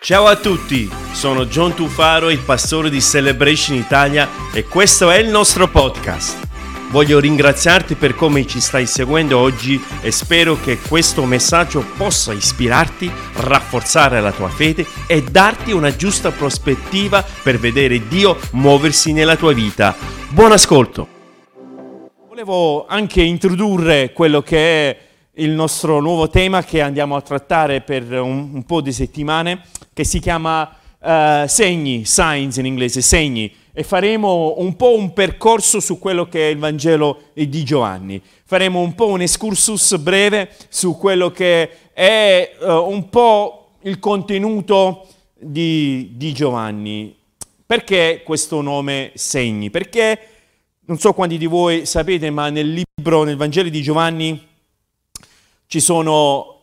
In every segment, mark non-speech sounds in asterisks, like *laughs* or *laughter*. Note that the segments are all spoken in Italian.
Ciao a tutti, sono John Tufaro, il pastore di Celebration Italia e questo è il nostro podcast. Voglio ringraziarti per come ci stai seguendo oggi e spero che questo messaggio possa ispirarti, rafforzare la tua fede e darti una giusta prospettiva per vedere Dio muoversi nella tua vita. Buon ascolto! Volevo anche introdurre quello che è il nostro nuovo tema che andiamo a trattare per un, un po' di settimane, che si chiama uh, segni, signs in inglese, segni, e faremo un po' un percorso su quello che è il Vangelo di Giovanni. Faremo un po' un excursus breve su quello che è uh, un po' il contenuto di, di Giovanni. Perché questo nome segni? Perché non so quanti di voi sapete, ma nel libro, nel Vangelo di Giovanni, ci sono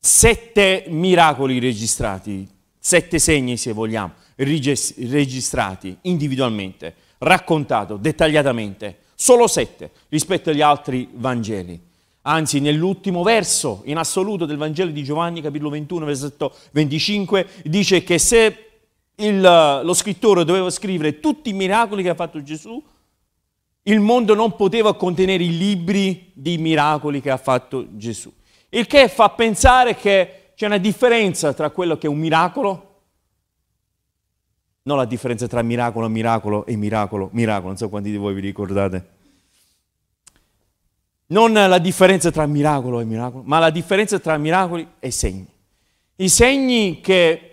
sette miracoli registrati, sette segni se vogliamo, registrati individualmente, raccontato dettagliatamente, solo sette rispetto agli altri Vangeli. Anzi, nell'ultimo verso in assoluto del Vangelo di Giovanni, capitolo 21, versetto 25, dice che se il, lo scrittore doveva scrivere tutti i miracoli che ha fatto Gesù, il mondo non poteva contenere i libri di miracoli che ha fatto Gesù. Il che fa pensare che c'è una differenza tra quello che è un miracolo, non la differenza tra miracolo, miracolo e miracolo, miracolo, non so quanti di voi vi ricordate. Non la differenza tra miracolo e miracolo, ma la differenza tra miracoli e segni. I segni che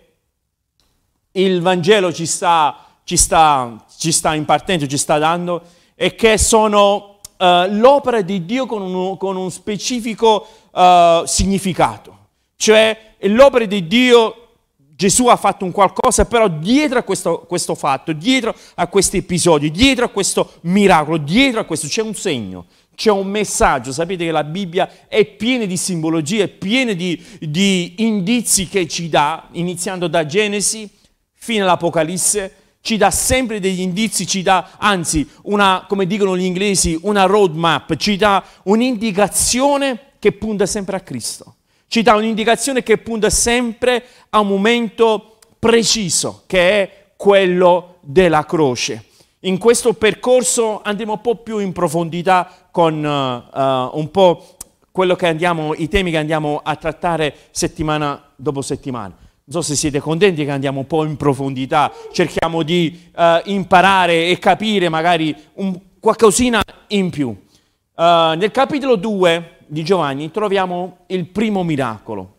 il Vangelo ci sta, ci sta, ci sta impartendo, ci sta dando, e che sono uh, l'opera di Dio con un, con un specifico uh, significato. Cioè l'opera di Dio, Gesù ha fatto un qualcosa, però dietro a questo, questo fatto, dietro a questi episodi, dietro a questo miracolo, dietro a questo c'è un segno, c'è un messaggio. Sapete che la Bibbia è piena di simbologie, è piena di, di indizi che ci dà, iniziando da Genesi fino all'Apocalisse ci dà sempre degli indizi, ci dà anzi una, come dicono gli inglesi, una roadmap, ci dà un'indicazione che punta sempre a Cristo, ci dà un'indicazione che punta sempre a un momento preciso, che è quello della croce. In questo percorso andiamo un po' più in profondità con uh, un po' andiamo, i temi che andiamo a trattare settimana dopo settimana. So se siete contenti che andiamo un po' in profondità, cerchiamo di uh, imparare e capire magari un, qualcosina in più. Uh, nel capitolo 2 di Giovanni troviamo il primo miracolo,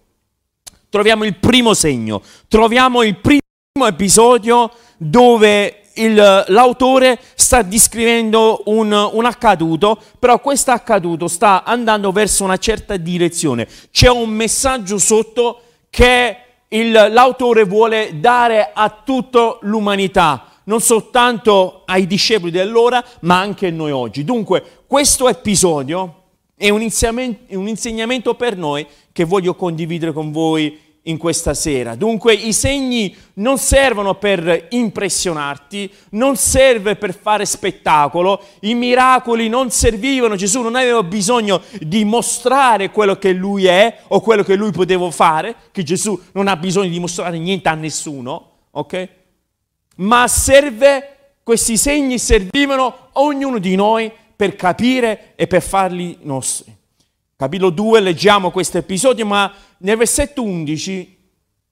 troviamo il primo segno, troviamo il primo episodio dove il, l'autore sta descrivendo un, un, accaduto, però questo accaduto sta andando verso una certa direzione. C'è un messaggio sotto che il, l'autore vuole dare a tutta l'umanità, non soltanto ai discepoli dell'ora, ma anche a noi oggi. Dunque, questo episodio è un insegnamento, per noi che voglio condividere con voi in questa sera. Dunque i segni non servono per impressionarti, non serve per fare spettacolo, i miracoli non servivano, Gesù non aveva bisogno di mostrare quello che lui è o quello che lui poteva fare, che Gesù non ha bisogno di mostrare niente a nessuno, ok? Ma serve, questi segni servivano ognuno di noi per capire e per farli nostri. Capitolo 2 leggiamo questo episodio, ma nel versetto 11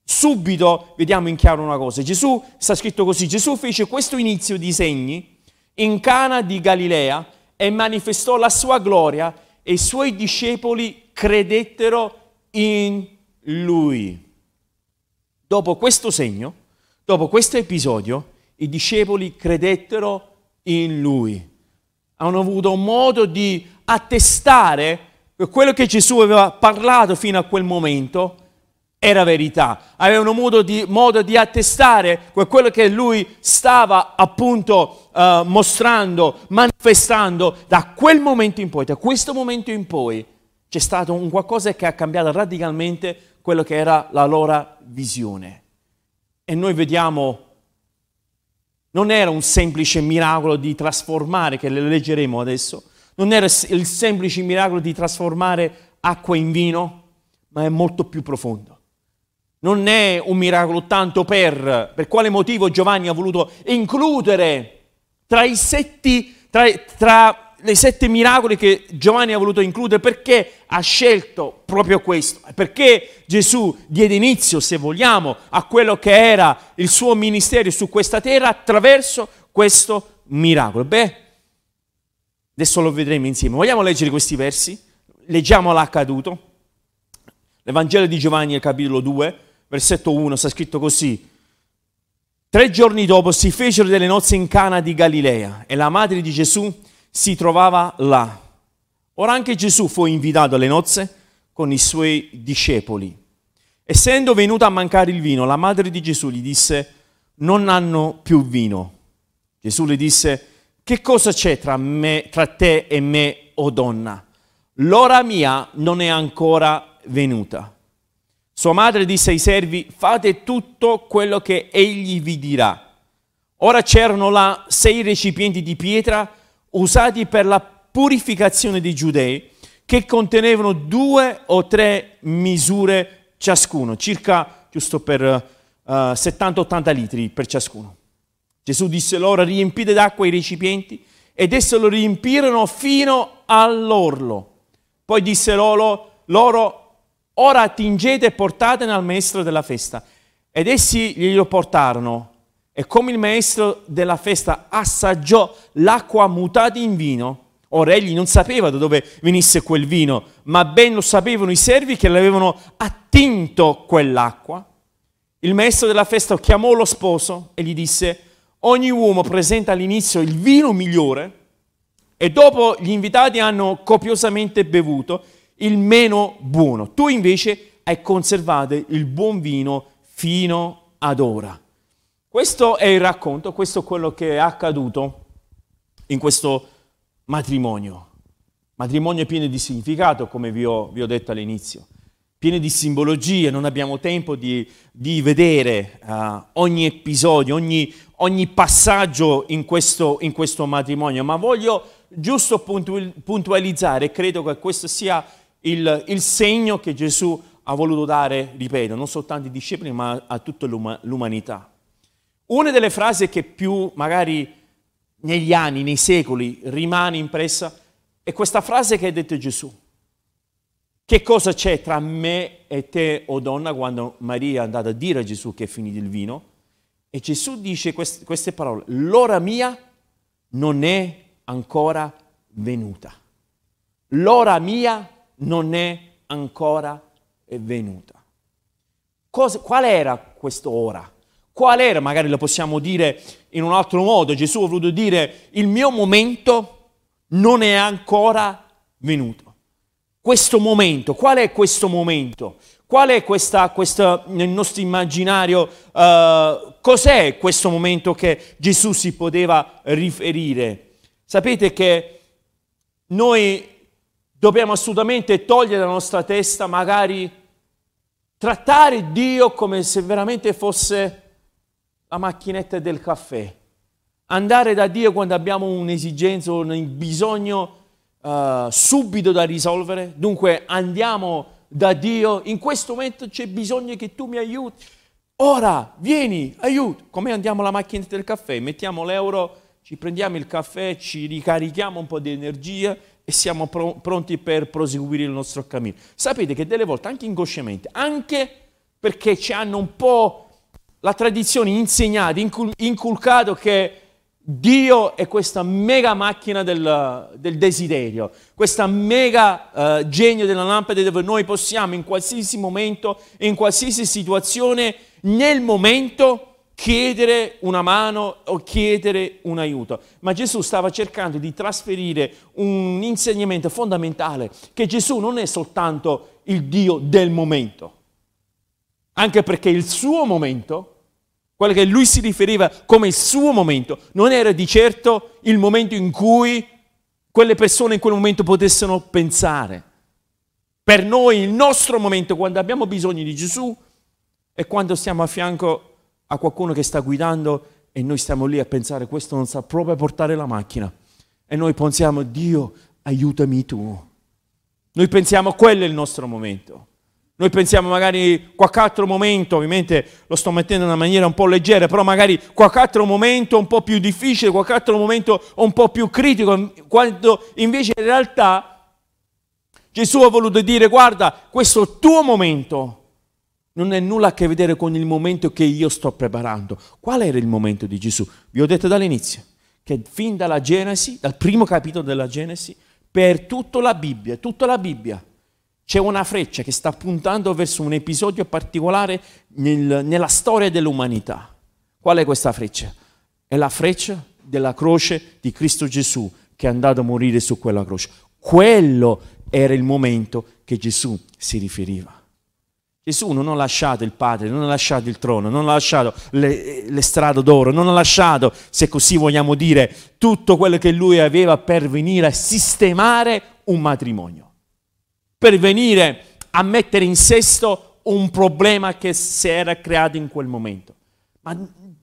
subito vediamo in chiaro una cosa. Gesù, sta scritto così, Gesù fece questo inizio di segni in Cana di Galilea e manifestò la sua gloria e i suoi discepoli credettero in lui. Dopo questo segno, dopo questo episodio, i discepoli credettero in lui. Hanno avuto modo di attestare quello che Gesù aveva parlato fino a quel momento era verità. Avevano modo di, modo di attestare quello che lui stava appunto uh, mostrando, manifestando da quel momento in poi, da questo momento in poi. C'è stato un qualcosa che ha cambiato radicalmente quello che era la loro visione. E noi vediamo, non era un semplice miracolo di trasformare, che le leggeremo adesso, non era il semplice miracolo di trasformare acqua in vino, ma è molto più profondo. Non è un miracolo tanto per, per quale motivo Giovanni ha voluto includere tra i sette, tra, tra i sette miracoli che Giovanni ha voluto includere, perché ha scelto proprio questo? Perché Gesù diede inizio, se vogliamo, a quello che era il suo ministero su questa terra attraverso questo miracolo. Beh, adesso lo vedremo insieme. Vogliamo leggere questi versi? Leggiamo l'accaduto. L'Evangelo di Giovanni, capitolo 2, versetto 1, sta scritto così. Tre giorni dopo si fecero delle nozze in Cana di Galilea e la madre di Gesù si trovava là. Ora anche Gesù fu invitato alle nozze con i suoi discepoli. Essendo venuto a mancare il vino, la madre di Gesù gli disse, non hanno più vino. Gesù le disse, che cosa c'è tra, me, tra te e me, o oh donna? L'ora mia non è ancora venuta. Sua madre disse ai servi, fate tutto quello che egli vi dirà. Ora c'erano là sei recipienti di pietra usati per la purificazione dei giudei, che contenevano due o tre misure ciascuno, circa giusto per uh, eh, 70-80 litri per ciascuno. Gesù disse loro, riempite d'acqua i recipienti, ed essi lo riempirono fino all'orlo. Poi disse loro, loro ora attingete e portatene al maestro della festa. Ed essi glielo portarono. E come il maestro della festa assaggiò l'acqua mutata in vino, ora egli non sapeva da dove venisse quel vino, ma ben lo sapevano i servi che l'avevano attinto quell'acqua. Il maestro della festa chiamò lo sposo e gli disse, ogni uomo presenta all'inizio il vino migliore e dopo gli invitati hanno copiosamente bevuto il meno buono. Tu invece hai conservato il buon vino fino ad ora. Questo è il racconto, questo è quello che è accaduto in questo matrimonio. Matrimonio pieno di significato, come vi ho, vi ho detto all'inizio, pieno di simbologie, non abbiamo tempo di, di vedere uh, ogni episodio, ogni, ogni passaggio in questo, in questo, matrimonio, ma voglio giusto puntualizzare, credo che questo sia il, il segno che Gesù ha voluto dare, ripeto, non soltanto ai discepoli, ma a tutta l'umanità. Una delle frasi che più magari negli anni, nei secoli, rimane impressa è questa frase che ha detto Gesù. Che cosa c'è tra me e te, o oh donna, quando Maria è andata a dire a Gesù che è finito il vino? E Gesù dice queste, parole, l'ora mia non è ancora venuta. L'ora mia non è ancora venuta. Cosa, qual era questo ora? Qual era, magari lo possiamo dire in un altro modo, Gesù ha voluto dire il mio momento non è ancora venuto. Questo momento, qual è questo momento? Qual è questa, questa nel nostro immaginario, uh, cos'è questo momento che Gesù si poteva riferire? Sapete che noi dobbiamo assolutamente togliere dalla nostra testa, magari trattare Dio come se veramente fosse la macchinetta del caffè. Andare da Dio quando abbiamo un'esigenza un bisogno uh, subito da risolvere. Dunque andiamo da Dio, in questo momento c'è bisogno che tu mi aiuti. Ora, vieni, aiuto. Come andiamo alla macchinetta del caffè? Mettiamo l'euro, ci prendiamo il caffè, ci ricarichiamo un po' di energia e siamo pro- pronti per proseguire il nostro cammino. Sapete che delle volte, anche inconsciamente, anche perché ci hanno un po' la tradizione insegnata, incul- inculcato che Dio è questa mega macchina del, del desiderio, questa mega uh, genio della lampada dove noi possiamo in qualsiasi momento, in qualsiasi situazione, nel momento chiedere una mano o chiedere un aiuto. Ma Gesù stava cercando di trasferire un insegnamento fondamentale, che Gesù non è soltanto il Dio del momento, anche perché il suo momento, quello che lui si riferiva come il suo momento, non era di certo il momento in cui quelle persone in quel momento potessero pensare. Per noi il nostro momento, quando abbiamo bisogno di Gesù, è quando stiamo a fianco a qualcuno che sta guidando e noi stiamo lì a pensare questo non sa proprio portare la macchina. E noi pensiamo, Dio, aiutami tu. Noi pensiamo quello è il nostro momento. Noi pensiamo magari qualche altro momento, ovviamente lo sto mettendo in una maniera un po' leggera, però magari qualche altro momento un po' più difficile, qualche altro momento un po' più critico, quando invece in realtà Gesù ha voluto dire guarda, questo tuo momento non ha nulla a che vedere con il momento che io sto preparando. Qual era il momento di Gesù? Vi ho detto dall'inizio che fin dalla Genesi, dal primo capitolo della Genesi, per tutta la Bibbia, tutta la Bibbia, c'è una freccia che sta puntando verso un episodio particolare nel, nella storia dell'umanità. Qual è questa freccia? È la freccia della croce di Cristo Gesù che è andato a morire su quella croce. Quello era il momento che Gesù si riferiva. Gesù non ha lasciato il Padre, non ha lasciato il trono, non ha lasciato le, le strade d'oro, non ha lasciato, se così vogliamo dire, tutto quello che lui aveva per venire a sistemare un matrimonio per venire a mettere in sesto un problema che si era creato in quel momento. Ma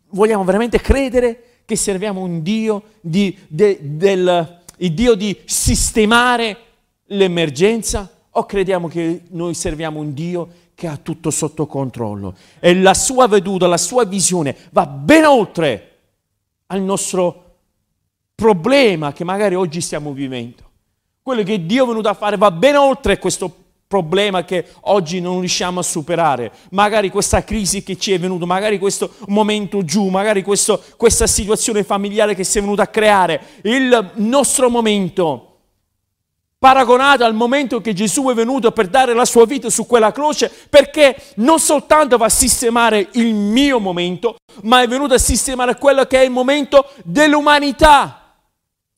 vogliamo veramente credere che serviamo un Dio di, de, del, il Dio di sistemare l'emergenza? O crediamo che noi serviamo un Dio che ha tutto sotto controllo? E la sua veduta, la sua visione va ben oltre al nostro problema che magari oggi stiamo vivendo. Quello che Dio è venuto a fare va ben oltre questo problema che oggi non riusciamo a superare, magari questa crisi che ci è venuta, magari questo momento giù, magari questo, questa situazione familiare che si è venuta a creare, il nostro momento paragonato al momento che Gesù è venuto per dare la sua vita su quella croce, perché non soltanto va a sistemare il mio momento, ma è venuto a sistemare quello che è il momento dell'umanità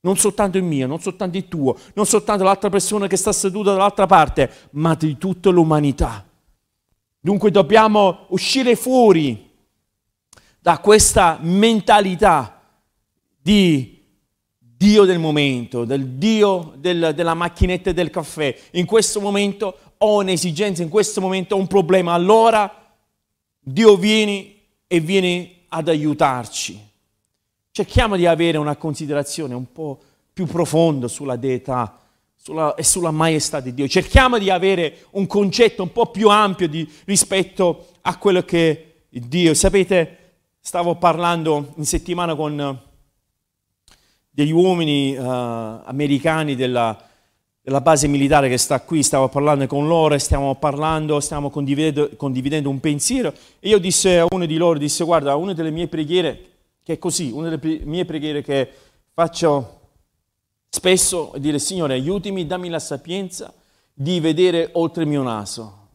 non soltanto il mio, non soltanto il tuo, non soltanto l'altra persona che sta seduta dall'altra parte, ma di tutta l'umanità. Dunque dobbiamo uscire fuori da questa mentalità di Dio del momento, del Dio del, della macchinetta del caffè. In questo momento ho un'esigenza, in questo momento ho un problema, allora Dio viene e viene ad aiutarci. Cerchiamo di avere una considerazione un po' più profonda sulla deità sulla, e sulla maestà di Dio. Cerchiamo di avere un concetto un po' più ampio di, rispetto a quello che è Dio. Sapete, stavo parlando in settimana con degli uomini uh, americani della, della base militare che sta qui, stavo parlando con loro stiamo parlando, stiamo condividendo, condividendo, un pensiero e io disse a uno di loro, disse guarda, una delle mie preghiere che è così, una delle mie preghiere che faccio spesso è dire Signore aiutami, dammi la sapienza di vedere oltre il mio naso.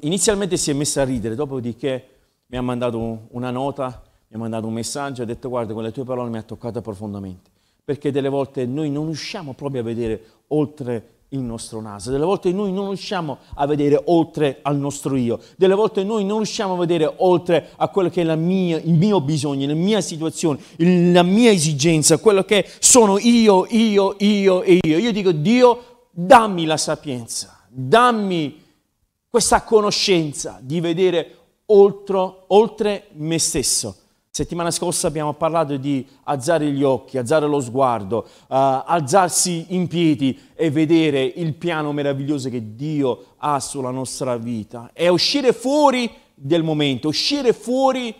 Inizialmente si è messa a ridere, dopodiché mi ha mandato una nota, mi ha mandato un messaggio, ha detto guarda, con le tue parole mi ha toccato profondamente, perché delle volte noi non riusciamo proprio a vedere oltre il nostro naso. Delle volte noi non riusciamo a vedere oltre al nostro io. Delle volte noi non riusciamo a vedere oltre a quello che è mia, il mio bisogno, la mia situazione, la mia esigenza, quello che sono io, io, io e io. Io dico Dio, dammi la sapienza, dammi questa conoscenza di vedere oltre, oltre me stesso Settimana scorsa abbiamo parlato di alzare gli occhi, alzare lo sguardo, uh, alzarsi in piedi e vedere il piano meraviglioso che Dio ha sulla nostra vita. E uscire fuori del momento, uscire fuori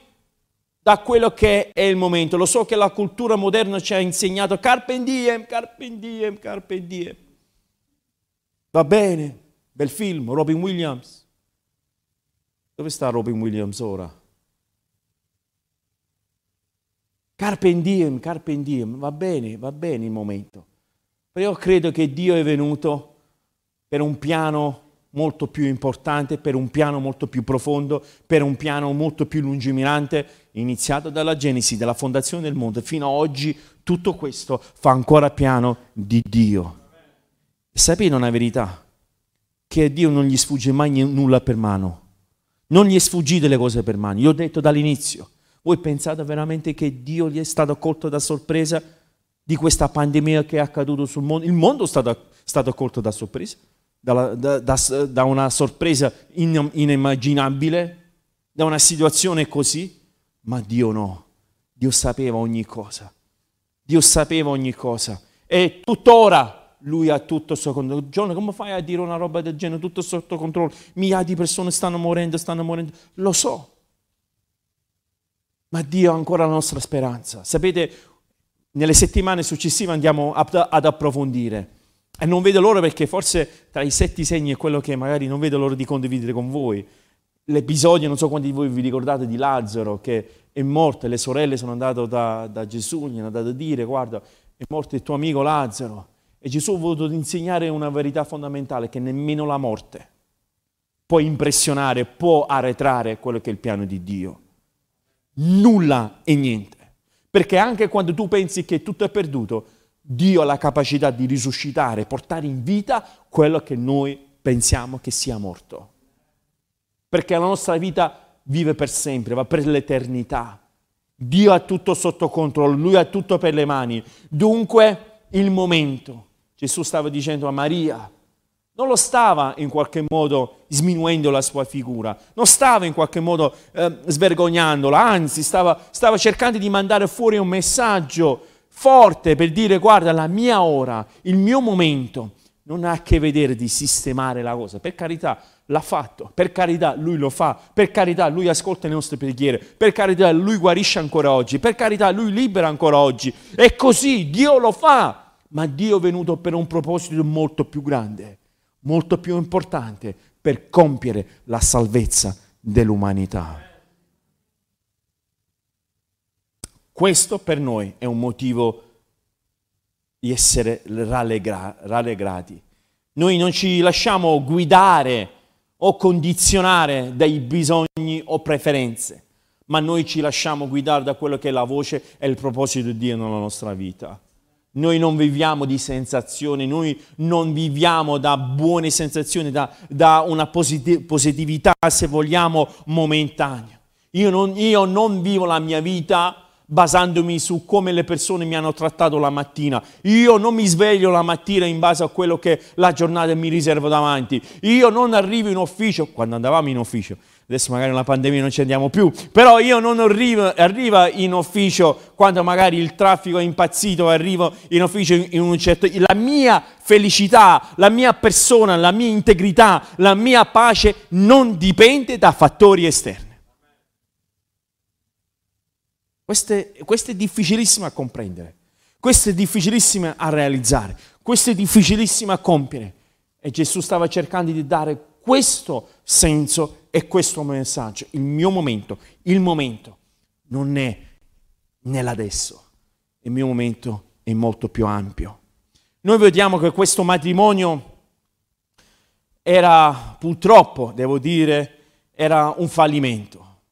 da quello che è il momento. Lo so che la cultura moderna ci ha insegnato carpe diem, carpe diem, carpe diem. Va bene, bel film, Robin Williams. Dove sta Robin Williams ora? Carpe diem, carpe diem, va bene, va bene il momento. Però io credo che Dio è venuto per un piano molto più importante, per un piano molto più profondo, per un piano molto più lungimirante, iniziato dalla Genesi, dalla fondazione del mondo, fino ad oggi tutto questo fa ancora piano di Dio. Sapete una verità? Che a Dio non gli sfugge mai nulla per mano. Non gli è sfuggite le cose per mano. Io ho detto dall'inizio, voi pensate veramente che Dio gli è stato colto da sorpresa di questa pandemia che è accaduta sul mondo? Il mondo è stato, stato colto da sorpresa, da, da, da, da una sorpresa inimmaginabile, da una situazione così, ma Dio no. Dio sapeva ogni cosa. Dio sapeva ogni cosa. E tuttora lui ha tutto sotto controllo. Giorno, come fai a dire una roba del genere? Tutto sotto controllo. Migliaia di persone stanno morendo, stanno morendo. Lo so. Ma Dio ha ancora la nostra speranza. Sapete, nelle settimane successive andiamo ad approfondire. E non vedo l'ora perché forse tra i sette segni è quello che magari non vedo l'ora di condividere con voi. L'episodio, non so quanti di voi vi ricordate, di Lazzaro che è morto le sorelle sono andate da, da Gesù, gli hanno andato a dire, guarda, è morto il tuo amico Lazzaro. E Gesù ha voluto insegnare una verità fondamentale, che nemmeno la morte può impressionare, può arretrare quello che è il piano di Dio. Nulla e niente. Perché anche quando tu pensi che tutto è perduto, Dio ha la capacità di risuscitare, portare in vita quello che noi pensiamo che sia morto. Perché la nostra vita vive per sempre, va per l'eternità. Dio ha tutto sotto controllo, Lui ha tutto per le mani. Dunque il momento. Gesù stava dicendo a Maria, non lo stava in qualche modo sminuendo la sua figura, non stava in qualche modo eh, svergognandola, anzi stava, stava cercando di mandare fuori un messaggio forte per dire guarda la mia ora, il mio momento non ha a che vedere di sistemare la cosa, per carità l'ha fatto, per carità lui lo fa, per carità lui ascolta le nostre preghiere, per carità lui guarisce ancora oggi, per carità lui libera ancora oggi. E così Dio lo fa, ma Dio è venuto per un proposito molto più grande, molto più importante, per compiere la salvezza dell'umanità. Questo per noi è un motivo di essere rallegra- rallegrati. Noi non ci lasciamo guidare o condizionare dai bisogni o preferenze, ma noi ci lasciamo guidare da quello che è la voce e il proposito di Dio nella nostra vita. Noi non viviamo di sensazioni, noi non viviamo da buone sensazioni, da, da una posit- positività, se vogliamo, momentanea. Io non, io non vivo la mia vita basandomi su come le persone mi hanno trattato la mattina. Io non mi sveglio la mattina in base a quello che la giornata mi riserva davanti. Io non arrivo in ufficio, quando andavamo in ufficio, adesso magari nella pandemia non ci andiamo più, però io non arrivo, arrivo in ufficio quando magari il traffico è impazzito, arrivo in ufficio in un certo... La mia felicità, la mia persona, la mia integrità, la mia pace non dipende da fattori esterni. Questo è, questo è difficilissimo a comprendere, questo è difficilissimo a realizzare, questo è difficilissimo a compiere. E Gesù stava cercando di dare questo senso e questo messaggio. Il mio momento, il momento non è nell'adesso, il mio momento è molto più ampio. Noi vediamo che questo matrimonio era purtroppo, devo dire, era un fallimento.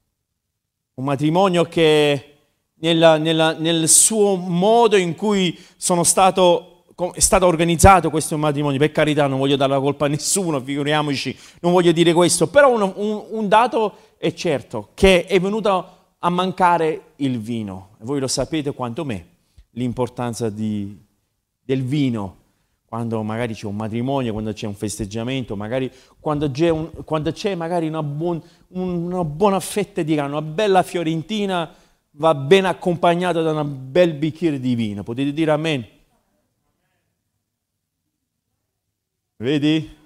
Un matrimonio che nella, nella, nel suo modo in cui stato, è stato organizzato questo matrimonio. Per carità, non voglio dare la colpa a nessuno, figuriamoci, non voglio dire questo, però un, un, un dato è certo, che è venuto a mancare il vino. Voi lo sapete quanto me, l'importanza di, del vino quando magari c'è un matrimonio, quando c'è un festeggiamento, magari quando c'è, un, quando c'è magari una, buon, una buona fetta di grano, una bella fiorentina va ben accompagnato da un bel bicchiere di vino. Potete dire amen? Vedi?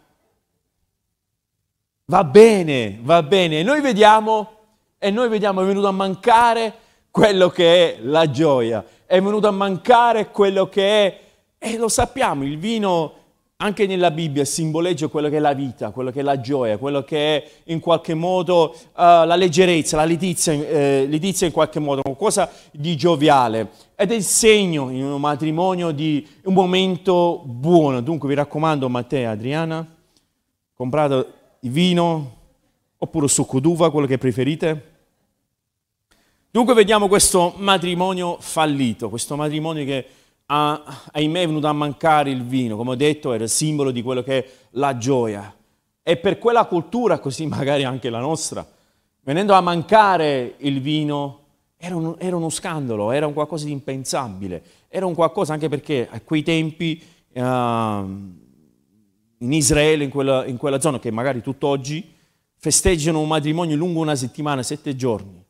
Va bene, va bene. E noi vediamo, e noi vediamo, è venuto a mancare quello che è la gioia, è venuto a mancare quello che è, e lo sappiamo, il vino anche nella Bibbia simboleggia quello che è la vita, quello che è la gioia, quello che è in qualche modo uh, la leggerezza, la letizia, eh, letizia, in qualche modo, qualcosa di gioviale. Ed è il segno in un matrimonio di un momento buono. Dunque vi raccomando, Matteo Adriana, comprate il vino oppure succo d'uva, quello che preferite. Dunque vediamo questo matrimonio fallito, questo matrimonio che ahimè è venuto a mancare il vino, come ho detto era simbolo di quello che è la gioia. E per quella cultura, così *laughs* magari anche la nostra, venendo a mancare il vino, era, un, era uno scandalo, era un qualcosa di impensabile, era un qualcosa anche perché a quei tempi uh, in Israele, in quella, in quella zona, che magari tutt'oggi festeggiano un matrimonio lungo una settimana, sette giorni,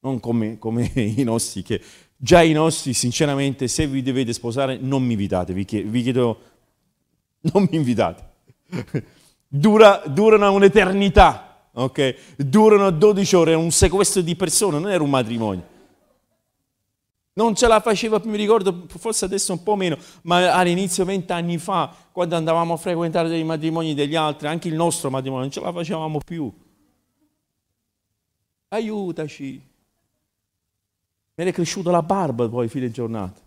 non come, come *laughs* i nostri che Già i nostri, sinceramente, se vi dovete sposare, non mi invitate, vi chiedo, *laughs* Non mi invitate. Dura, durano un'eternità, ok? Durano 12 ore, è un sequestro di persone, non era un matrimonio. Non ce la faceva più, mi ricordo, forse adesso un po' meno, ma all'inizio, vent'anni fa, quando andavamo a frequentare dei matrimoni degli altri, anche il nostro matrimonio, non ce la facevamo più. Aiutaci. Mi era cresciuta la barba poi, fine giornata.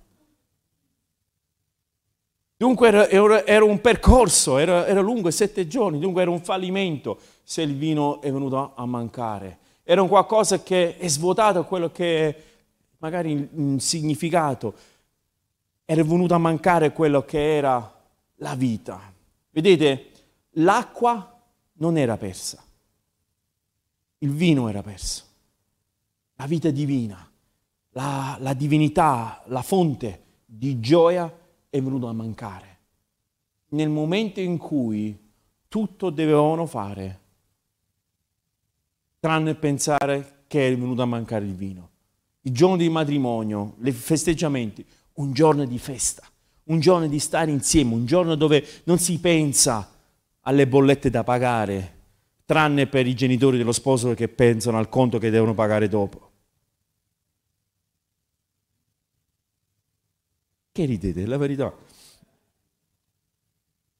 Dunque era, era, un percorso, era, era, lungo, sette giorni, dunque era un fallimento se il vino è venuto a mancare. Era un qualcosa che è svuotato quello che magari in significato, era venuto a mancare quello che era la vita. Vedete, l'acqua non era persa, il vino era perso, la vita divina, la, la divinità, la fonte di gioia è venuta a mancare. Nel momento in cui tutto dovevano fare, tranne pensare che è venuto a mancare il vino il giorno di matrimonio, i festeggiamenti, un giorno di festa, un giorno di stare insieme, un giorno dove non si pensa alle bollette da pagare, tranne per i genitori dello sposo che pensano al conto che devono pagare dopo. Che ridete, è la verità.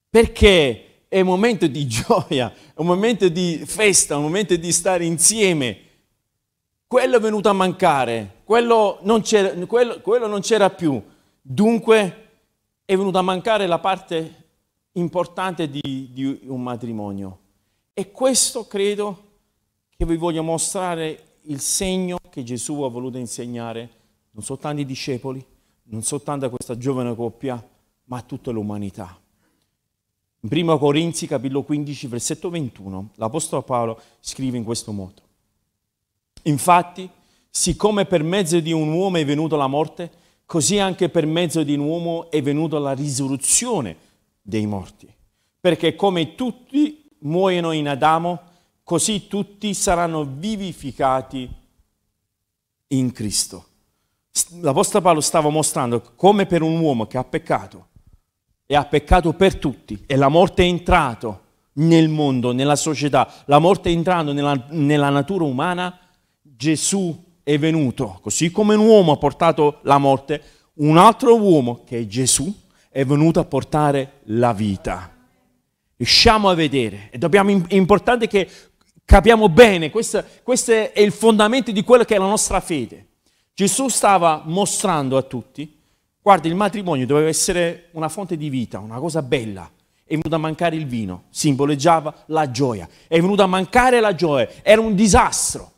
Perché è un momento di gioia, è un momento di festa, un momento di stare insieme quello è venuto a mancare, quello non c'era, quello, quello non c'era più. Dunque è venuta a mancare la parte importante di, di un matrimonio. E questo credo che vi voglio mostrare il segno che Gesù ha voluto insegnare non soltanto ai discepoli, non soltanto a questa giovane coppia, ma a tutta l'umanità. In 1 Corinzi capitolo 15, versetto 21, l'Apostolo Paolo scrive in questo modo. Infatti, siccome per mezzo di un uomo è venuta la morte, così anche per mezzo di un uomo è venuta la risurrezione dei morti. Perché come tutti muoiono in Adamo, così tutti saranno vivificati in Cristo. L'Apostolo Paolo stava mostrando come per un uomo che ha peccato, e ha peccato per tutti, e la morte è entrata nel mondo, nella società, la morte è entrata nella, nella natura umana, Gesù è venuto, così come un uomo ha portato la morte, un altro uomo, che è Gesù, è venuto a portare la vita. Riusciamo a vedere, e dobbiamo, è importante che capiamo bene, questo, questo è il fondamento di quello che è la nostra fede. Gesù stava mostrando a tutti, guarda, il matrimonio doveva essere una fonte di vita, una cosa bella. È venuto a mancare il vino, simboleggiava la gioia. È venuto a mancare la gioia, era un disastro.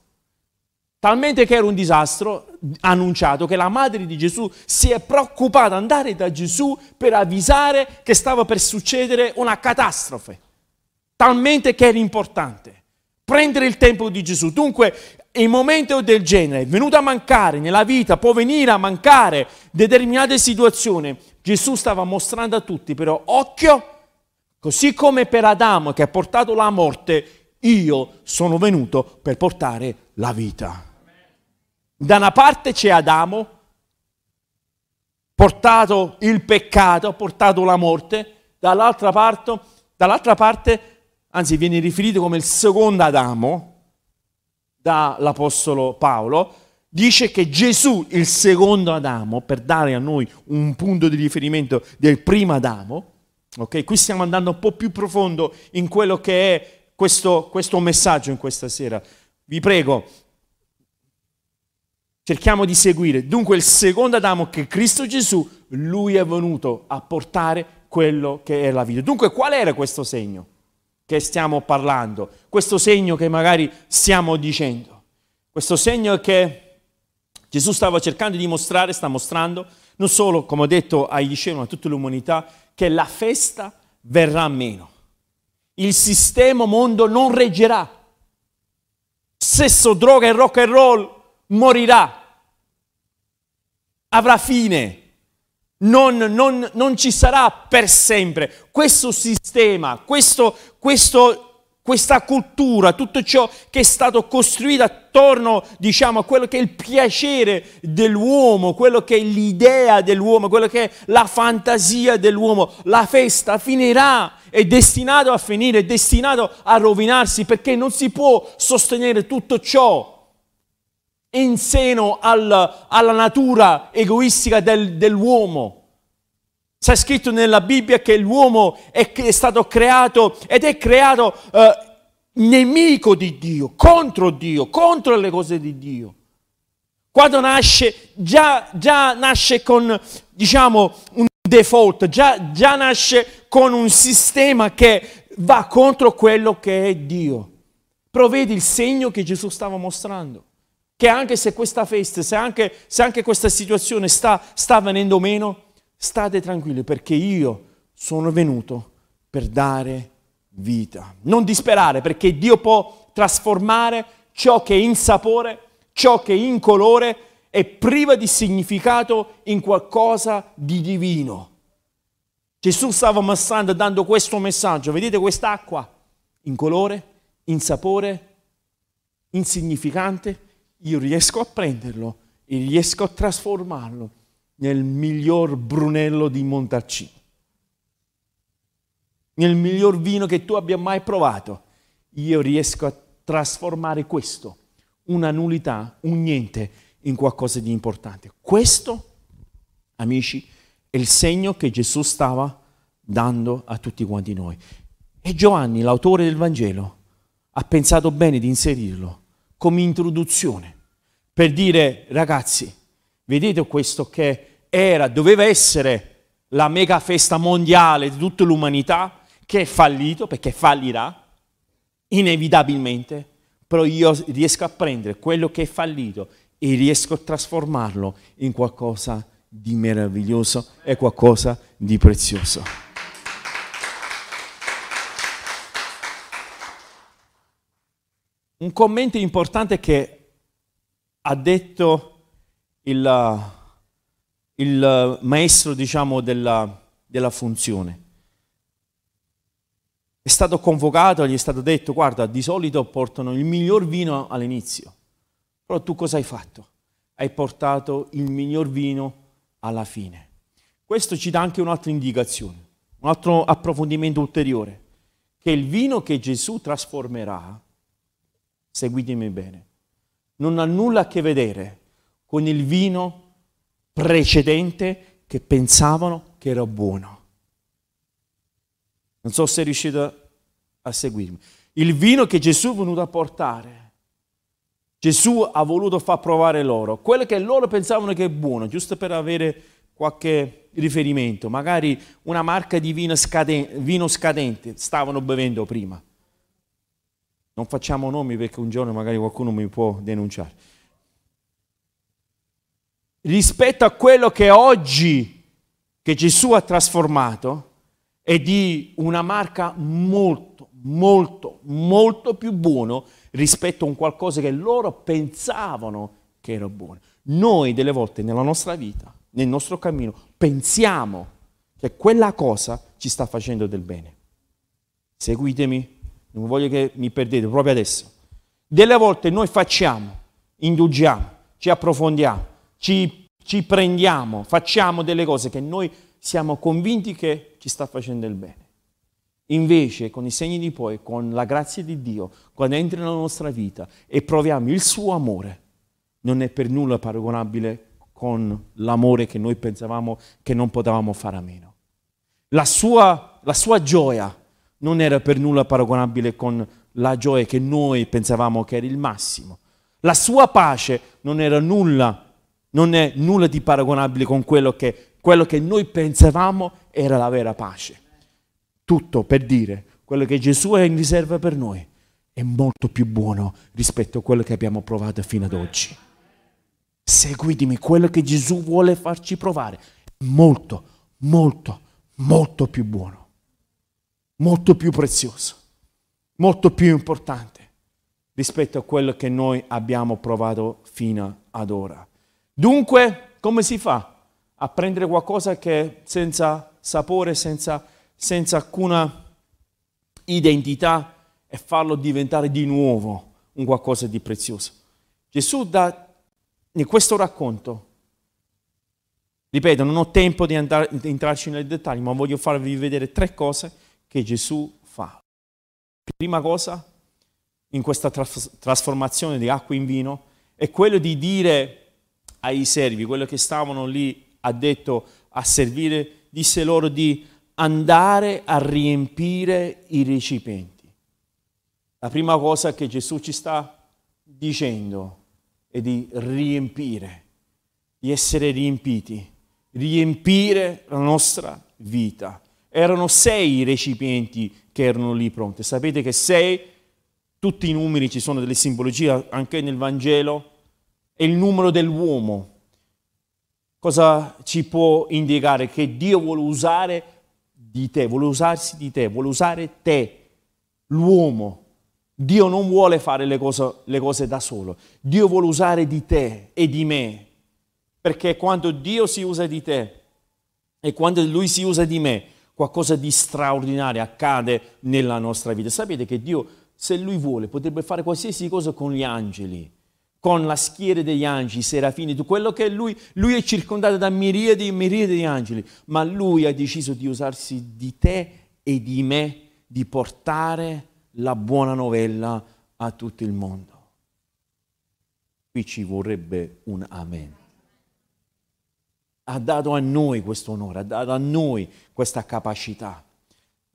Talmente che era un disastro, annunciato che la madre di Gesù si è preoccupata di andare da Gesù per avvisare che stava per succedere una catastrofe. Talmente che era importante. Prendere il tempo di Gesù. Dunque, in momento del genere, venuto a mancare nella vita, può venire a mancare determinate situazioni. Gesù stava mostrando a tutti, però, occhio, così come per Adamo che ha portato la morte, io sono venuto per portare la vita. Da una parte c'è Adamo, portato il peccato, portato la morte, dall'altra parte, dall'altra parte anzi viene riferito come il secondo Adamo dall'Apostolo Paolo, dice che Gesù, il secondo Adamo, per dare a noi un punto di riferimento del primo Adamo, ok? Qui stiamo andando un po' più profondo in quello che è questo, questo messaggio in questa sera. Vi prego, cerchiamo di seguire. Dunque il secondo Adamo che Cristo Gesù, lui è venuto a portare quello che è la vita. Dunque qual era questo segno che stiamo parlando? Questo segno che magari stiamo dicendo? Questo segno che Gesù stava cercando di mostrare, sta mostrando, non solo, come ho detto ai discepoli, a tutta l'umanità, che la festa verrà meno. Il sistema mondo non reggerà. Sesso, droga e rock and roll morirà, avrà fine, non, non, non ci sarà per sempre. Questo sistema, questo, questo questa cultura, tutto ciò che è stato costruito attorno, diciamo, a quello che è il piacere dell'uomo, quello che è l'idea dell'uomo, quello che è la fantasia dell'uomo, la festa finirà, è destinato a finire, è destinato a rovinarsi perché non si può sostenere tutto ciò in seno al, alla natura egoistica del, dell'uomo. C'è scritto nella Bibbia che l'uomo è, è stato creato ed è creato eh, nemico di Dio, contro Dio, contro le cose di Dio. Quando nasce, già, già nasce con, diciamo, un default, già, già nasce con un sistema che va contro quello che è Dio. Però vedi il segno che Gesù stava mostrando che anche se questa festa, se anche, se anche questa situazione sta, sta venendo meno, state tranquilli perché io sono venuto per dare vita. Non disperare perché Dio può trasformare ciò che è in sapore, ciò che è in colore e priva di significato in qualcosa di divino. Gesù stava mostrando, dando questo messaggio. Vedete quest'acqua? In colore, in sapore, insignificante. Io riesco a prenderlo e riesco a trasformarlo nel miglior Brunello di Montalcino, nel miglior vino che tu abbia mai provato. Io riesco a trasformare questo, una nullità, un niente, in qualcosa di importante. Questo, amici, è il segno che Gesù stava dando a tutti quanti noi. E Giovanni, l'autore del Vangelo, ha pensato bene di inserirlo come introduzione per dire, ragazzi, vedete questo che era, doveva essere la mega festa mondiale di tutta l'umanità, che è fallito perché fallirà, inevitabilmente, però io riesco a prendere quello che è fallito e riesco a trasformarlo in qualcosa di meraviglioso e qualcosa di prezioso. Un commento importante che ha detto il il maestro, diciamo, della, della funzione. È stato convocato, gli è stato detto, guarda, di solito portano il miglior vino all'inizio, però tu cosa hai fatto? Hai portato il miglior vino alla fine. Questo ci dà anche un'altra indicazione, un altro approfondimento ulteriore, che il vino che Gesù trasformerà, seguitemi bene, non ha nulla a che vedere con il vino precedente che pensavano che era buono. Non so se riuscite a seguirmi. Il vino che Gesù è venuto a portare, Gesù ha voluto far provare loro, quello che loro pensavano che è buono, giusto per avere qualche riferimento, magari una marca di vino scadente, vino scadente stavano bevendo prima. Non facciamo nomi perché un giorno magari qualcuno mi può denunciare rispetto a quello che oggi, che Gesù ha trasformato, è di una marca molto, molto, molto più buono rispetto a un qualcosa che loro pensavano che era buono. Noi delle volte nella nostra vita, nel nostro cammino, pensiamo che quella cosa ci sta facendo del bene. Seguitemi, non voglio che mi perdete proprio adesso. Delle volte noi facciamo, indulgiamo, ci approfondiamo, ci, ci prendiamo, facciamo delle cose che noi siamo convinti che ci sta facendo il bene. Invece, con i segni di poi, con la grazia di Dio, quando entra nella nostra vita e proviamo il suo amore, non è per nulla paragonabile con l'amore che noi pensavamo che non potevamo fare a meno. La sua, la sua gioia non era per nulla paragonabile con la gioia che noi pensavamo che era il massimo. La sua pace non era nulla non è nulla di paragonabile con quello che, quello che noi pensavamo era la vera pace. Tutto per dire, quello che Gesù è in riserva per noi è molto più buono rispetto a quello che abbiamo provato fino ad oggi. Seguitemi, quello che Gesù vuole farci provare è molto, molto, molto più buono, molto più prezioso, molto più importante rispetto a quello che noi abbiamo provato fino ad ora. Dunque, come si fa a prendere qualcosa che senza sapore, senza, senza alcuna identità e farlo diventare di nuovo un qualcosa di prezioso. Gesù dà in questo racconto, ripeto, non ho tempo di, andare, di entrarci nei dettagli, ma voglio farvi vedere tre cose che Gesù fa. Prima cosa, in questa tras- trasformazione di acqua in vino, è quello di dire ai servi, quello che stavano lì, ha detto a servire, disse loro di andare a riempire i recipienti. La prima cosa che Gesù ci sta dicendo è di riempire, di essere riempiti, riempire la nostra vita. Erano sei i recipienti che erano lì pronti. Sapete che sei, tutti i numeri ci sono delle simbologie anche nel Vangelo, è il numero dell'uomo. Cosa ci può indicare? Che Dio vuole usare di te, vuole usarsi di te, vuole usare te, l'uomo. Dio non vuole fare le cose, le cose da solo, Dio vuole usare di te e di me, perché quando Dio si usa di te e quando Lui si usa di me, qualcosa di straordinario accade nella nostra vita. Sapete che Dio, se Lui vuole, potrebbe fare qualsiasi cosa con gli angeli con la schiera degli angeli, i serafini, tutto quello che è lui, lui è circondato da miriadi e miriadi di angeli, ma lui ha deciso di usarsi di te e di me, di portare la buona novella a tutto il mondo. Qui ci vorrebbe un amen. Ha dato a noi questo onore, ha dato a noi questa capacità.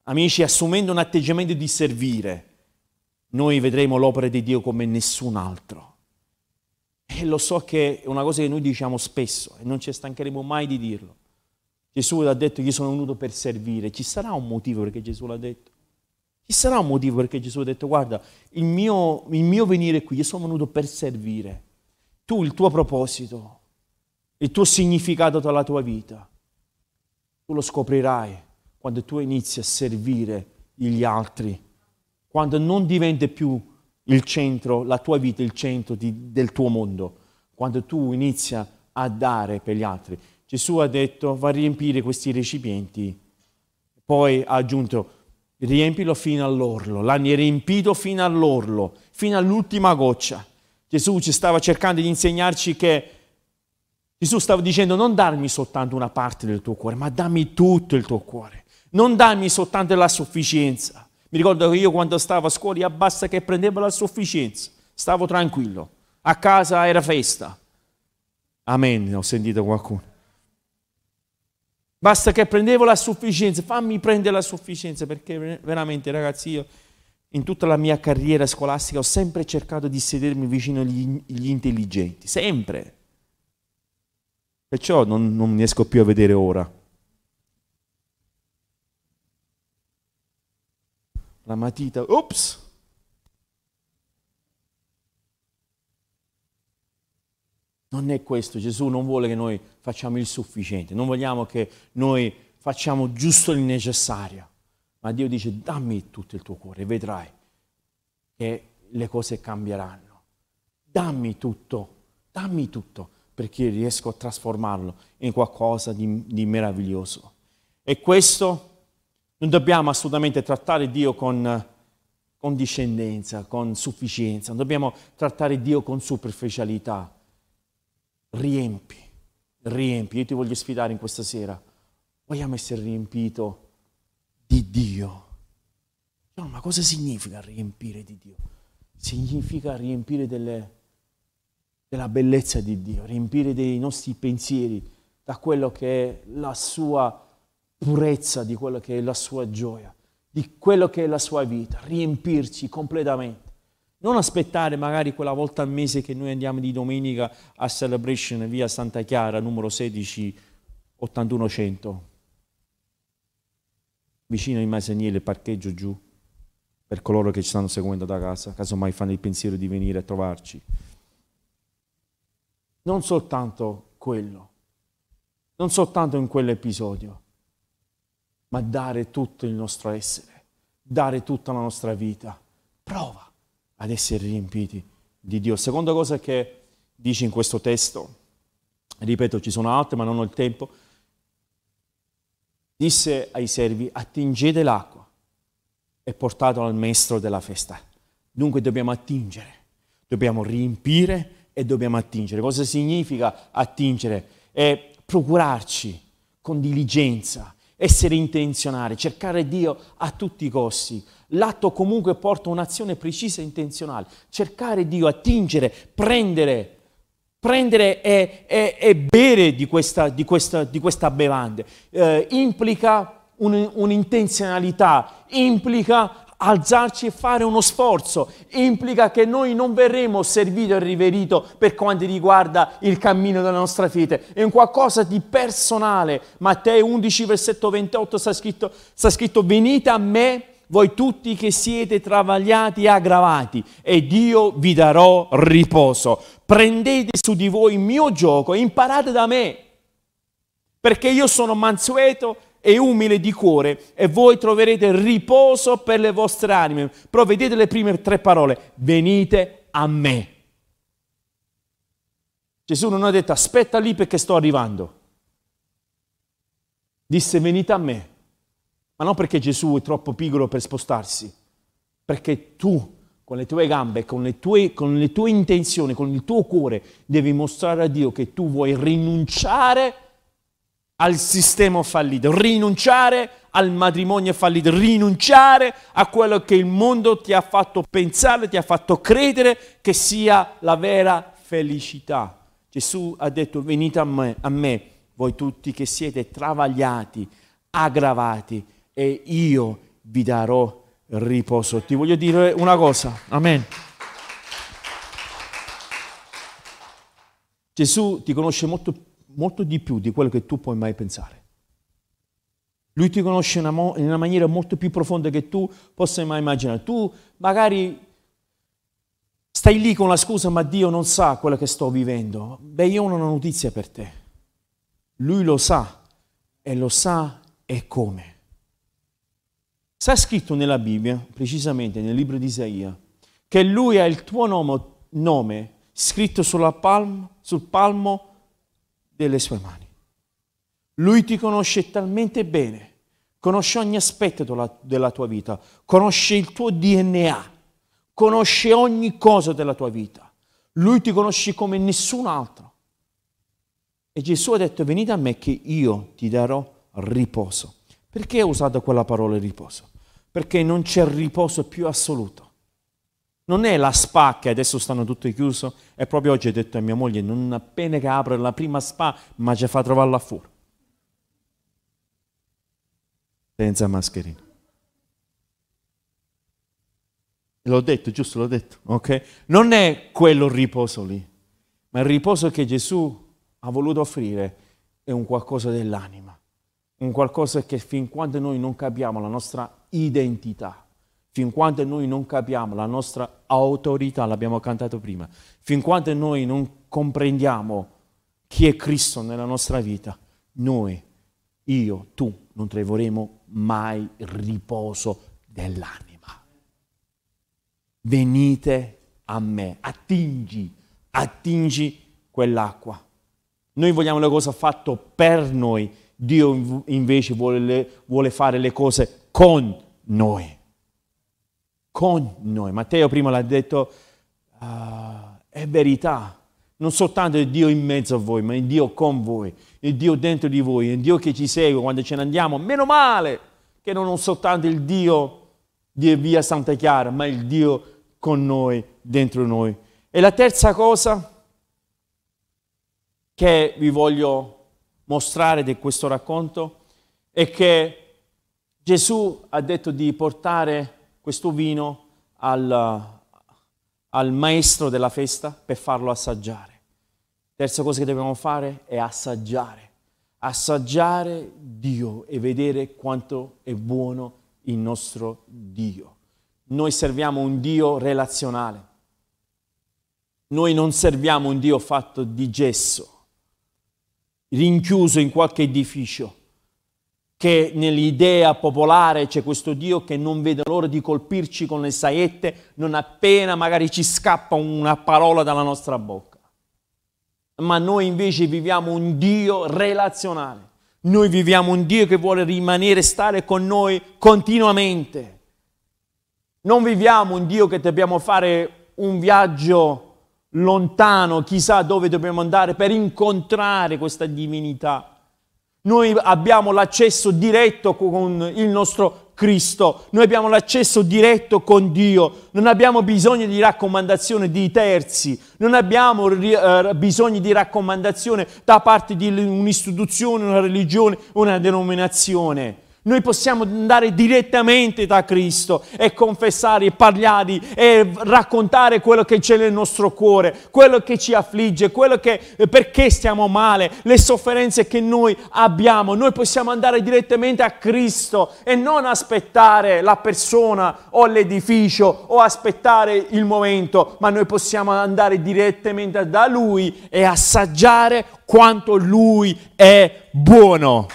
Amici, assumendo un atteggiamento di servire, noi vedremo l'opera di Dio come nessun altro. E lo so che è una cosa che noi diciamo spesso e non ci stancheremo mai di dirlo. Gesù ha detto io sono venuto per servire. Ci sarà un motivo perché Gesù l'ha detto? Ci sarà un motivo perché Gesù ha detto guarda, il mio, il mio venire qui, io sono venuto per servire. Tu, il tuo proposito, il tuo significato della tua vita, tu lo scoprirai quando tu inizi a servire gli altri, quando non diventi più il centro, la tua vita, il centro di, del tuo mondo, quando tu inizi a dare per gli altri. Gesù ha detto va a riempire questi recipienti, poi ha aggiunto riempilo fino all'orlo, l'hanno riempito fino all'orlo, fino all'ultima goccia. Gesù ci stava cercando di insegnarci che Gesù stava dicendo non darmi soltanto una parte del tuo cuore, ma dammi tutto il tuo cuore. Non darmi soltanto la sufficienza. Mi ricordo che io quando stavo a scuola, io basta che prendevo la sufficienza, stavo tranquillo. A casa era festa. Amen, ho sentito qualcuno. Basta che prendevo la sufficienza, fammi prendere la sufficienza, perché veramente ragazzi io in tutta la mia carriera scolastica ho sempre cercato di sedermi vicino agli, intelligenti, sempre. Perciò non, non riesco più a vedere ora. la matita, ops! Non è questo, Gesù non vuole che noi facciamo il sufficiente, non vogliamo che noi facciamo giusto il necessario, ma Dio dice dammi tutto il tuo cuore, vedrai che le cose cambieranno. Dammi tutto, dammi tutto, perché riesco a trasformarlo in qualcosa di, di meraviglioso. E questo non dobbiamo assolutamente trattare Dio con condiscendenza, con sufficienza, non dobbiamo trattare Dio con superficialità. Riempi, riempi. Io ti voglio sfidare in questa sera. Vogliamo essere riempito di Dio. No, ma cosa significa riempire di Dio? Significa riempire delle, della bellezza di Dio, riempire dei nostri pensieri da quello che è la sua purezza di quello che è la sua gioia, di quello che è la sua vita, riempirci completamente. Non aspettare magari quella volta al mese che noi andiamo di domenica a Celebration via Santa Chiara, numero 16, 8100, vicino ai Masanielli, parcheggio giù, per coloro che ci stanno seguendo da casa, casomai fanno il pensiero di venire a trovarci. Non soltanto quello, non soltanto in quell'episodio, ma dare tutto il nostro essere, dare tutta la nostra vita. Prova ad essere riempiti di Dio. Seconda cosa che dice in questo testo, ripeto, ci sono altre ma non ho il tempo, disse ai servi, attingete l'acqua. e portato al maestro della festa. Dunque dobbiamo attingere, dobbiamo riempire e dobbiamo attingere. Cosa significa attingere? È procurarci con diligenza, essere intenzionali, cercare Dio a tutti i costi. L'atto comunque porta un'azione precisa e intenzionale. Cercare Dio, attingere, prendere, prendere e, e, e bere di questa, di questa, di questa bevanda eh, implica un, un'intenzionalità, implica alzarci e fare uno sforzo, implica che noi non verremo serviti e riverito per quanto riguarda il cammino della nostra fede, è un qualcosa di personale. Matteo 11, versetto 28 sta scritto, sta scritto venite a me voi tutti che siete travagliati e aggravati, ed io vi darò riposo. Prendete su di voi il mio gioco e imparate da me, perché io sono mansueto e umile di cuore e voi troverete riposo per le vostre anime. Però vedete le prime tre parole, venite a me. Gesù non ha detto aspetta lì perché sto arrivando. Disse venite a me. Ma non perché Gesù è troppo piccolo per spostarsi, perché tu con le tue gambe, con le tue, con le tue intenzioni, con il tuo cuore, devi mostrare a Dio che tu vuoi rinunciare al sistema fallito, rinunciare al matrimonio fallito, rinunciare a quello che il mondo ti ha fatto pensare, ti ha fatto credere che sia la vera felicità. Gesù ha detto venite a me, a me voi tutti che siete travagliati, aggravati e io vi darò riposo. Ti voglio dire una cosa, amen. Gesù ti conosce molto più molto di più di quello che tu puoi mai pensare. Lui ti conosce in una, maniera molto più profonda che tu possa mai immaginare. Tu magari stai lì con la scusa, ma Dio non sa quello che sto vivendo. Beh, io ho una notizia per te. Lui lo sa e lo sa e come. Sta scritto nella Bibbia, precisamente nel libro di Isaia, che lui ha il tuo nome, nome scritto palma, sul palmo delle sue mani. Lui ti conosce talmente bene, conosce ogni aspetto della, tua vita, conosce il tuo DNA, conosce ogni cosa della tua vita. Lui ti conosce come nessun altro. E Gesù ha detto, venite a me che io ti darò riposo. Perché ha usato quella parola riposo? Perché non c'è riposo più assoluto. Non è la spa che adesso stanno tutte chiuse e proprio oggi ho detto a mia moglie non appena che apre la prima spa ma ci fa trovarla fuori. Senza mascherina. L'ho detto, giusto? L'ho detto, ok? Non è quello riposo lì, ma il riposo che Gesù ha voluto offrire è un qualcosa dell'anima, un qualcosa che fin quando noi non capiamo la nostra identità, fin quando noi non capiamo la nostra autorità, l'abbiamo cantato prima, fin quando noi non comprendiamo chi è Cristo nella nostra vita, noi, io, tu, non troveremo mai riposo dell'anima. Venite a me, attingi, attingi quell'acqua. Noi vogliamo le cose fatte per noi, Dio invece vuole, vuole fare le cose con noi con noi. Matteo prima l'ha detto, uh, è verità. Non soltanto il Dio in mezzo a voi, ma il Dio con voi, il Dio dentro di voi, il Dio che ci segue quando ce ne andiamo. Meno male che non soltanto il Dio di via Santa Chiara, ma il Dio con noi, dentro noi. E la terza cosa che vi voglio mostrare di questo racconto è che Gesù ha detto di portare questo vino al, al maestro della festa per farlo assaggiare. Terza cosa che dobbiamo fare è assaggiare. Assaggiare Dio e vedere quanto è buono il nostro Dio. Noi serviamo un Dio relazionale. Noi non serviamo un Dio fatto di gesso, rinchiuso in qualche edificio che nell'idea popolare c'è questo Dio che non vede l'ora di colpirci con le saette non appena magari ci scappa una parola dalla nostra bocca. Ma noi invece viviamo un Dio relazionale. Noi viviamo un Dio che vuole rimanere, stare con noi continuamente. Non viviamo un Dio che dobbiamo fare un viaggio lontano, chissà dove dobbiamo andare per incontrare questa divinità. Noi abbiamo l'accesso diretto con il nostro Cristo, noi abbiamo l'accesso diretto con Dio, non abbiamo bisogno di raccomandazione di terzi, non abbiamo uh, bisogno di raccomandazione da parte di un'istituzione, una religione, una denominazione. Noi possiamo andare direttamente da Cristo e confessare, parlare e raccontare quello che c'è nel nostro cuore, quello che ci affligge, quello che, perché stiamo male, le sofferenze che noi abbiamo. Noi possiamo andare direttamente a Cristo e non aspettare la persona o l'edificio o aspettare il momento, ma noi possiamo andare direttamente da Lui e assaggiare quanto Lui è buono.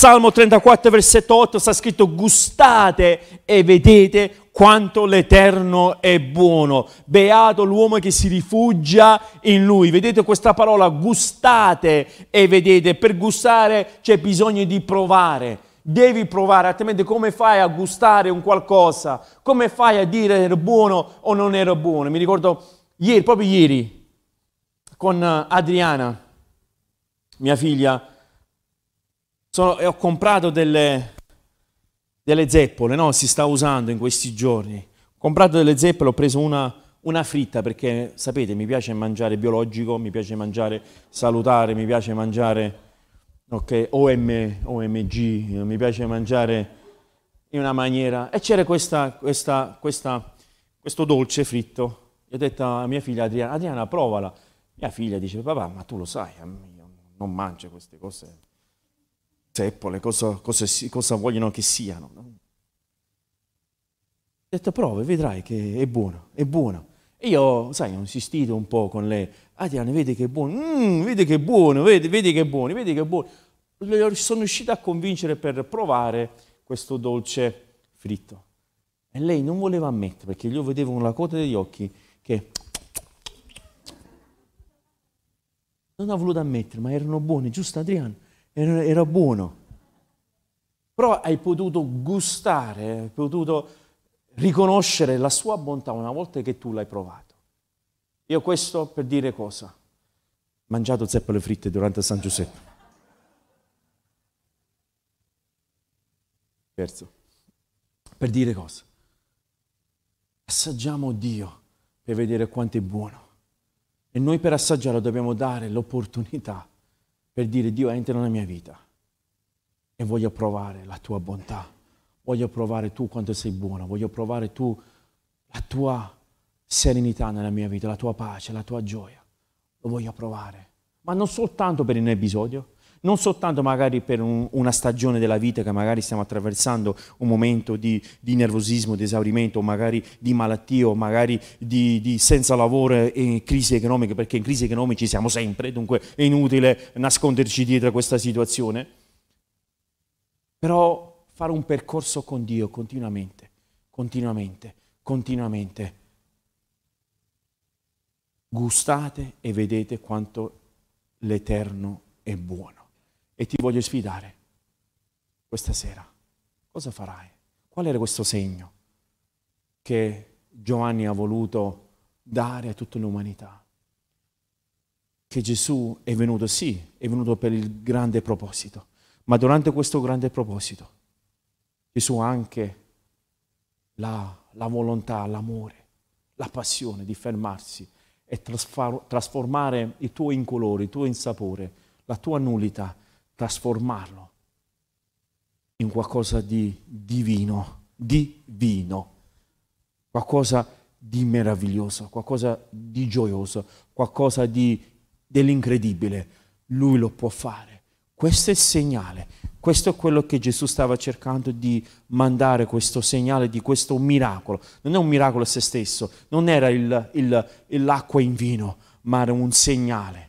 Salmo 34, versetto 8 sta scritto gustate e vedete quanto l'Eterno è buono. Beato l'uomo che si rifugia in lui. Vedete questa parola gustate e vedete. Per gustare c'è bisogno di provare. Devi provare, altrimenti come fai a gustare un qualcosa? Come fai a dire era buono o non era buono? Mi ricordo ieri, proprio ieri, con Adriana, mia figlia, sono, ho comprato delle, delle zeppole, no? Si sta usando in questi giorni. Ho comprato delle zeppole, ho preso una, una fritta perché, sapete, mi piace mangiare biologico, mi piace mangiare salutare, mi piace mangiare okay, OM, OMG, mi piace mangiare in una maniera... E c'era questa, questa, questa, questo dolce fritto. Gli ho detto a mia figlia Adriana, Adriana provala. Mia figlia dice, papà, ma tu lo sai, non mangio queste cose zeppole, cosa, cosa, cosa vogliono che siano. No? Ho detto prova, vedrai che è buono, è buono. E io, sai, ho insistito un po' con lei. Diana, vedi che è buono, mm, vedi che è buono, vedi, vedi che è buono, vedi che è buono. Sono riuscito a convincere per provare questo dolce fritto. E lei non voleva ammettere, perché io vedevo con la coda degli occhi che non ha voluto ammettere, ma erano buoni, giusto Adriano? Era, buono. Però hai potuto gustare, hai potuto riconoscere la sua bontà una volta che tu l'hai provato. Io questo per dire cosa? Mangiato zeppole fritte durante San Giuseppe. Terzo. Per dire cosa? Assaggiamo Dio per vedere quanto è buono. E noi per assaggiarlo dobbiamo dare l'opportunità per dire Dio entra nella mia vita e voglio provare la tua bontà, voglio provare tu quanto sei buono, voglio provare tu la tua serenità nella mia vita, la tua pace, la tua gioia. Lo voglio provare, ma non soltanto per un episodio, non soltanto magari per un, una stagione della vita che magari stiamo attraversando un momento di, di nervosismo, di esaurimento, o magari di malattia, o magari di, di, senza lavoro e crisi economica, perché in crisi economica ci siamo sempre, dunque è inutile nasconderci dietro a questa situazione. Però fare un percorso con Dio continuamente, continuamente, continuamente. Gustate e vedete quanto l'Eterno è buono. E ti voglio sfidare questa sera. Cosa farai? Qual era questo segno che Giovanni ha voluto dare a tutta l'umanità? Che Gesù è venuto, sì, è venuto per il grande proposito, ma durante questo grande proposito Gesù ha anche la, la volontà, l'amore, la passione di fermarsi e trasformare il tuo incolore, il tuo insapore, la tua nullità trasformarlo in qualcosa di divino, divino, qualcosa di meraviglioso, qualcosa di gioioso, qualcosa di, dell'incredibile. Lui lo può fare. Questo è il segnale, questo è quello che Gesù stava cercando di mandare, questo segnale di questo miracolo. Non è un miracolo a se stesso, non era il, il, l'acqua in vino, ma era un segnale,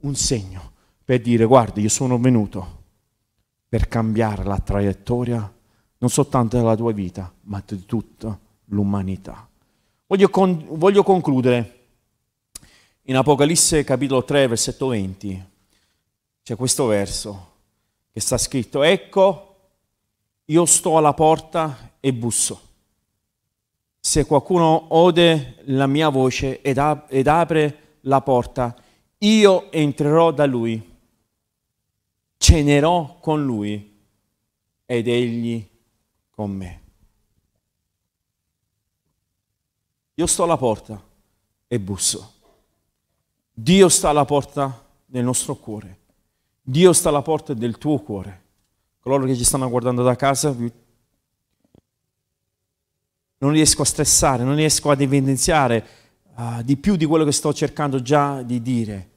un segno per dire guarda io sono venuto per cambiare la traiettoria non soltanto della tua vita ma di tutta l'umanità. Voglio, con, voglio concludere in Apocalisse capitolo 3 versetto 20 c'è questo verso che sta scritto ecco io sto alla porta e busso. Se qualcuno ode la mia voce ed, ap- ed apre la porta, io entrerò da lui, cenerò con lui ed egli con me. Io sto alla porta e busso. Dio sta alla porta del nostro cuore. Dio sta alla porta del tuo cuore. Coloro che ci stanno guardando da casa, non riesco a stressare, non riesco ad evidenziare uh, di più di quello che sto cercando già di dire,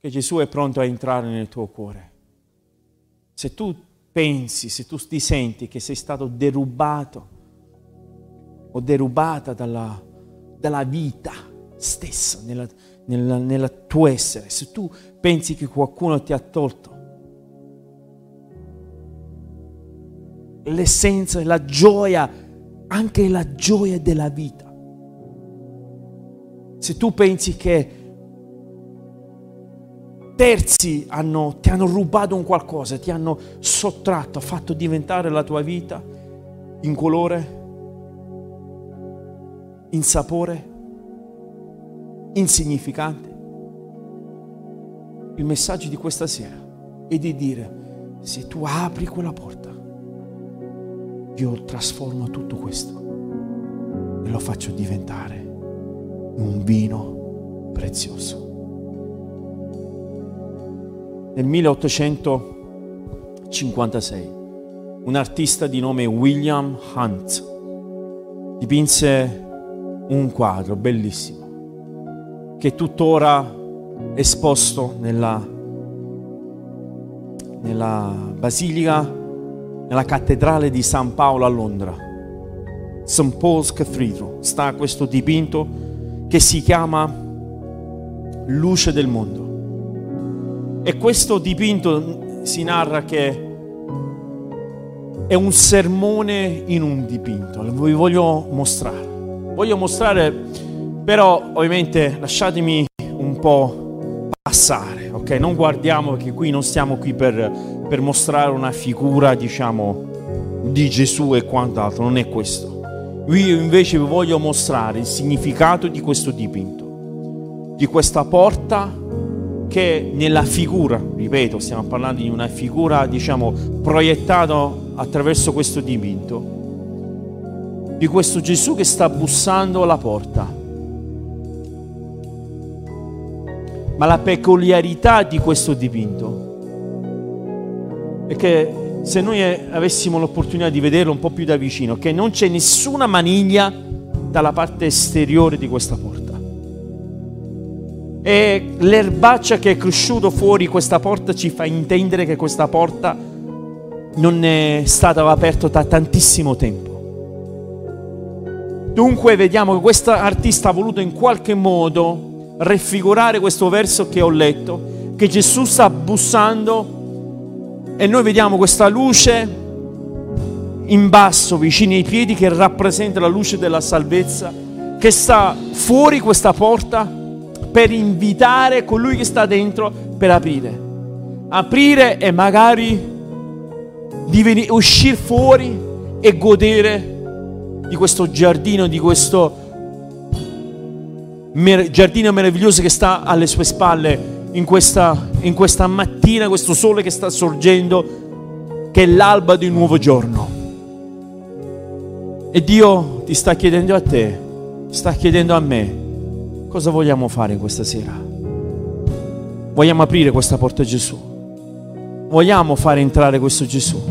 che Gesù è pronto a entrare nel tuo cuore. Se tu pensi, se tu ti senti che sei stato derubato o derubata dalla, dalla vita stessa, nella, nella, nella tuo essere, se tu pensi che qualcuno ti ha tolto l'essenza, la gioia, anche la gioia della vita. Se tu pensi che terzi hanno, ti hanno rubato un qualcosa, ti hanno sottratto, fatto diventare la tua vita in colore, in sapore, insignificante, il messaggio di questa sera è di dire, se tu apri quella porta, io trasformo tutto questo e lo faccio diventare un vino prezioso. Nel 1856 un artista di nome William Hunt dipinse un quadro bellissimo che tuttora è esposto nella, nella basilica nella cattedrale di San Paolo a Londra, St. Paul's Cathedral, sta questo dipinto che si chiama Luce del mondo. E questo dipinto si narra che è un sermone in un dipinto. Vi voglio mostrare. Voglio mostrare, però ovviamente lasciatemi un po' passare, ok? Non guardiamo perché qui non stiamo qui per per mostrare una figura, diciamo, di Gesù e quant'altro, non è questo. Io invece vi voglio mostrare il significato di questo dipinto, di questa porta che nella figura, ripeto, stiamo parlando di una figura, diciamo, proiettata attraverso questo dipinto, di questo Gesù che sta bussando alla porta. Ma la peculiarità di questo dipinto è che se noi avessimo l'opportunità di vederlo un po' più da vicino, che non c'è nessuna maniglia dalla parte esteriore di questa porta. E l'erbaccia che è cresciuto fuori questa porta ci fa intendere che questa porta non è stata aperta da tantissimo tempo. Dunque vediamo che questo artista ha voluto in qualche modo raffigurare questo verso che ho letto, che Gesù sta bussando e noi vediamo questa luce in basso, vicino ai piedi, che rappresenta la luce della salvezza, che sta fuori questa porta per invitare colui che sta dentro per aprire. Aprire e magari venire, uscire fuori e godere di questo giardino, di questo mer- giardino meraviglioso che sta alle sue spalle in questa, in questa mattina, questo sole che sta sorgendo, che è l'alba di un nuovo giorno. E Dio ti sta chiedendo a te, sta chiedendo a me, cosa vogliamo fare questa sera? Vogliamo aprire questa porta a Gesù? Vogliamo fare entrare questo Gesù?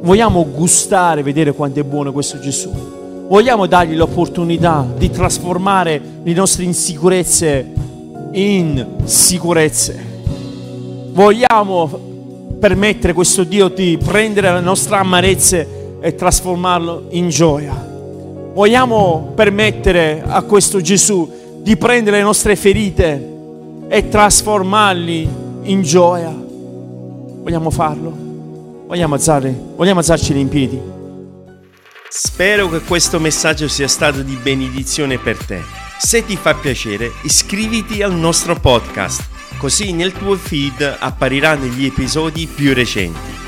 Vogliamo gustare, vedere quanto è buono questo Gesù? Vogliamo dargli l'opportunità di trasformare le nostre insicurezze in sicurezze. Vogliamo permettere a questo Dio di prendere le nostre amarezze e trasformarlo in gioia. Vogliamo permettere a questo Gesù di prendere le nostre ferite e trasformarli in gioia. Vogliamo farlo? Vogliamo, alzare, vogliamo alzarci in piedi? Spero che questo messaggio sia stato di benedizione per te. Se ti fa piacere, iscriviti al nostro podcast, così nel tuo feed appariranno gli episodi più recenti.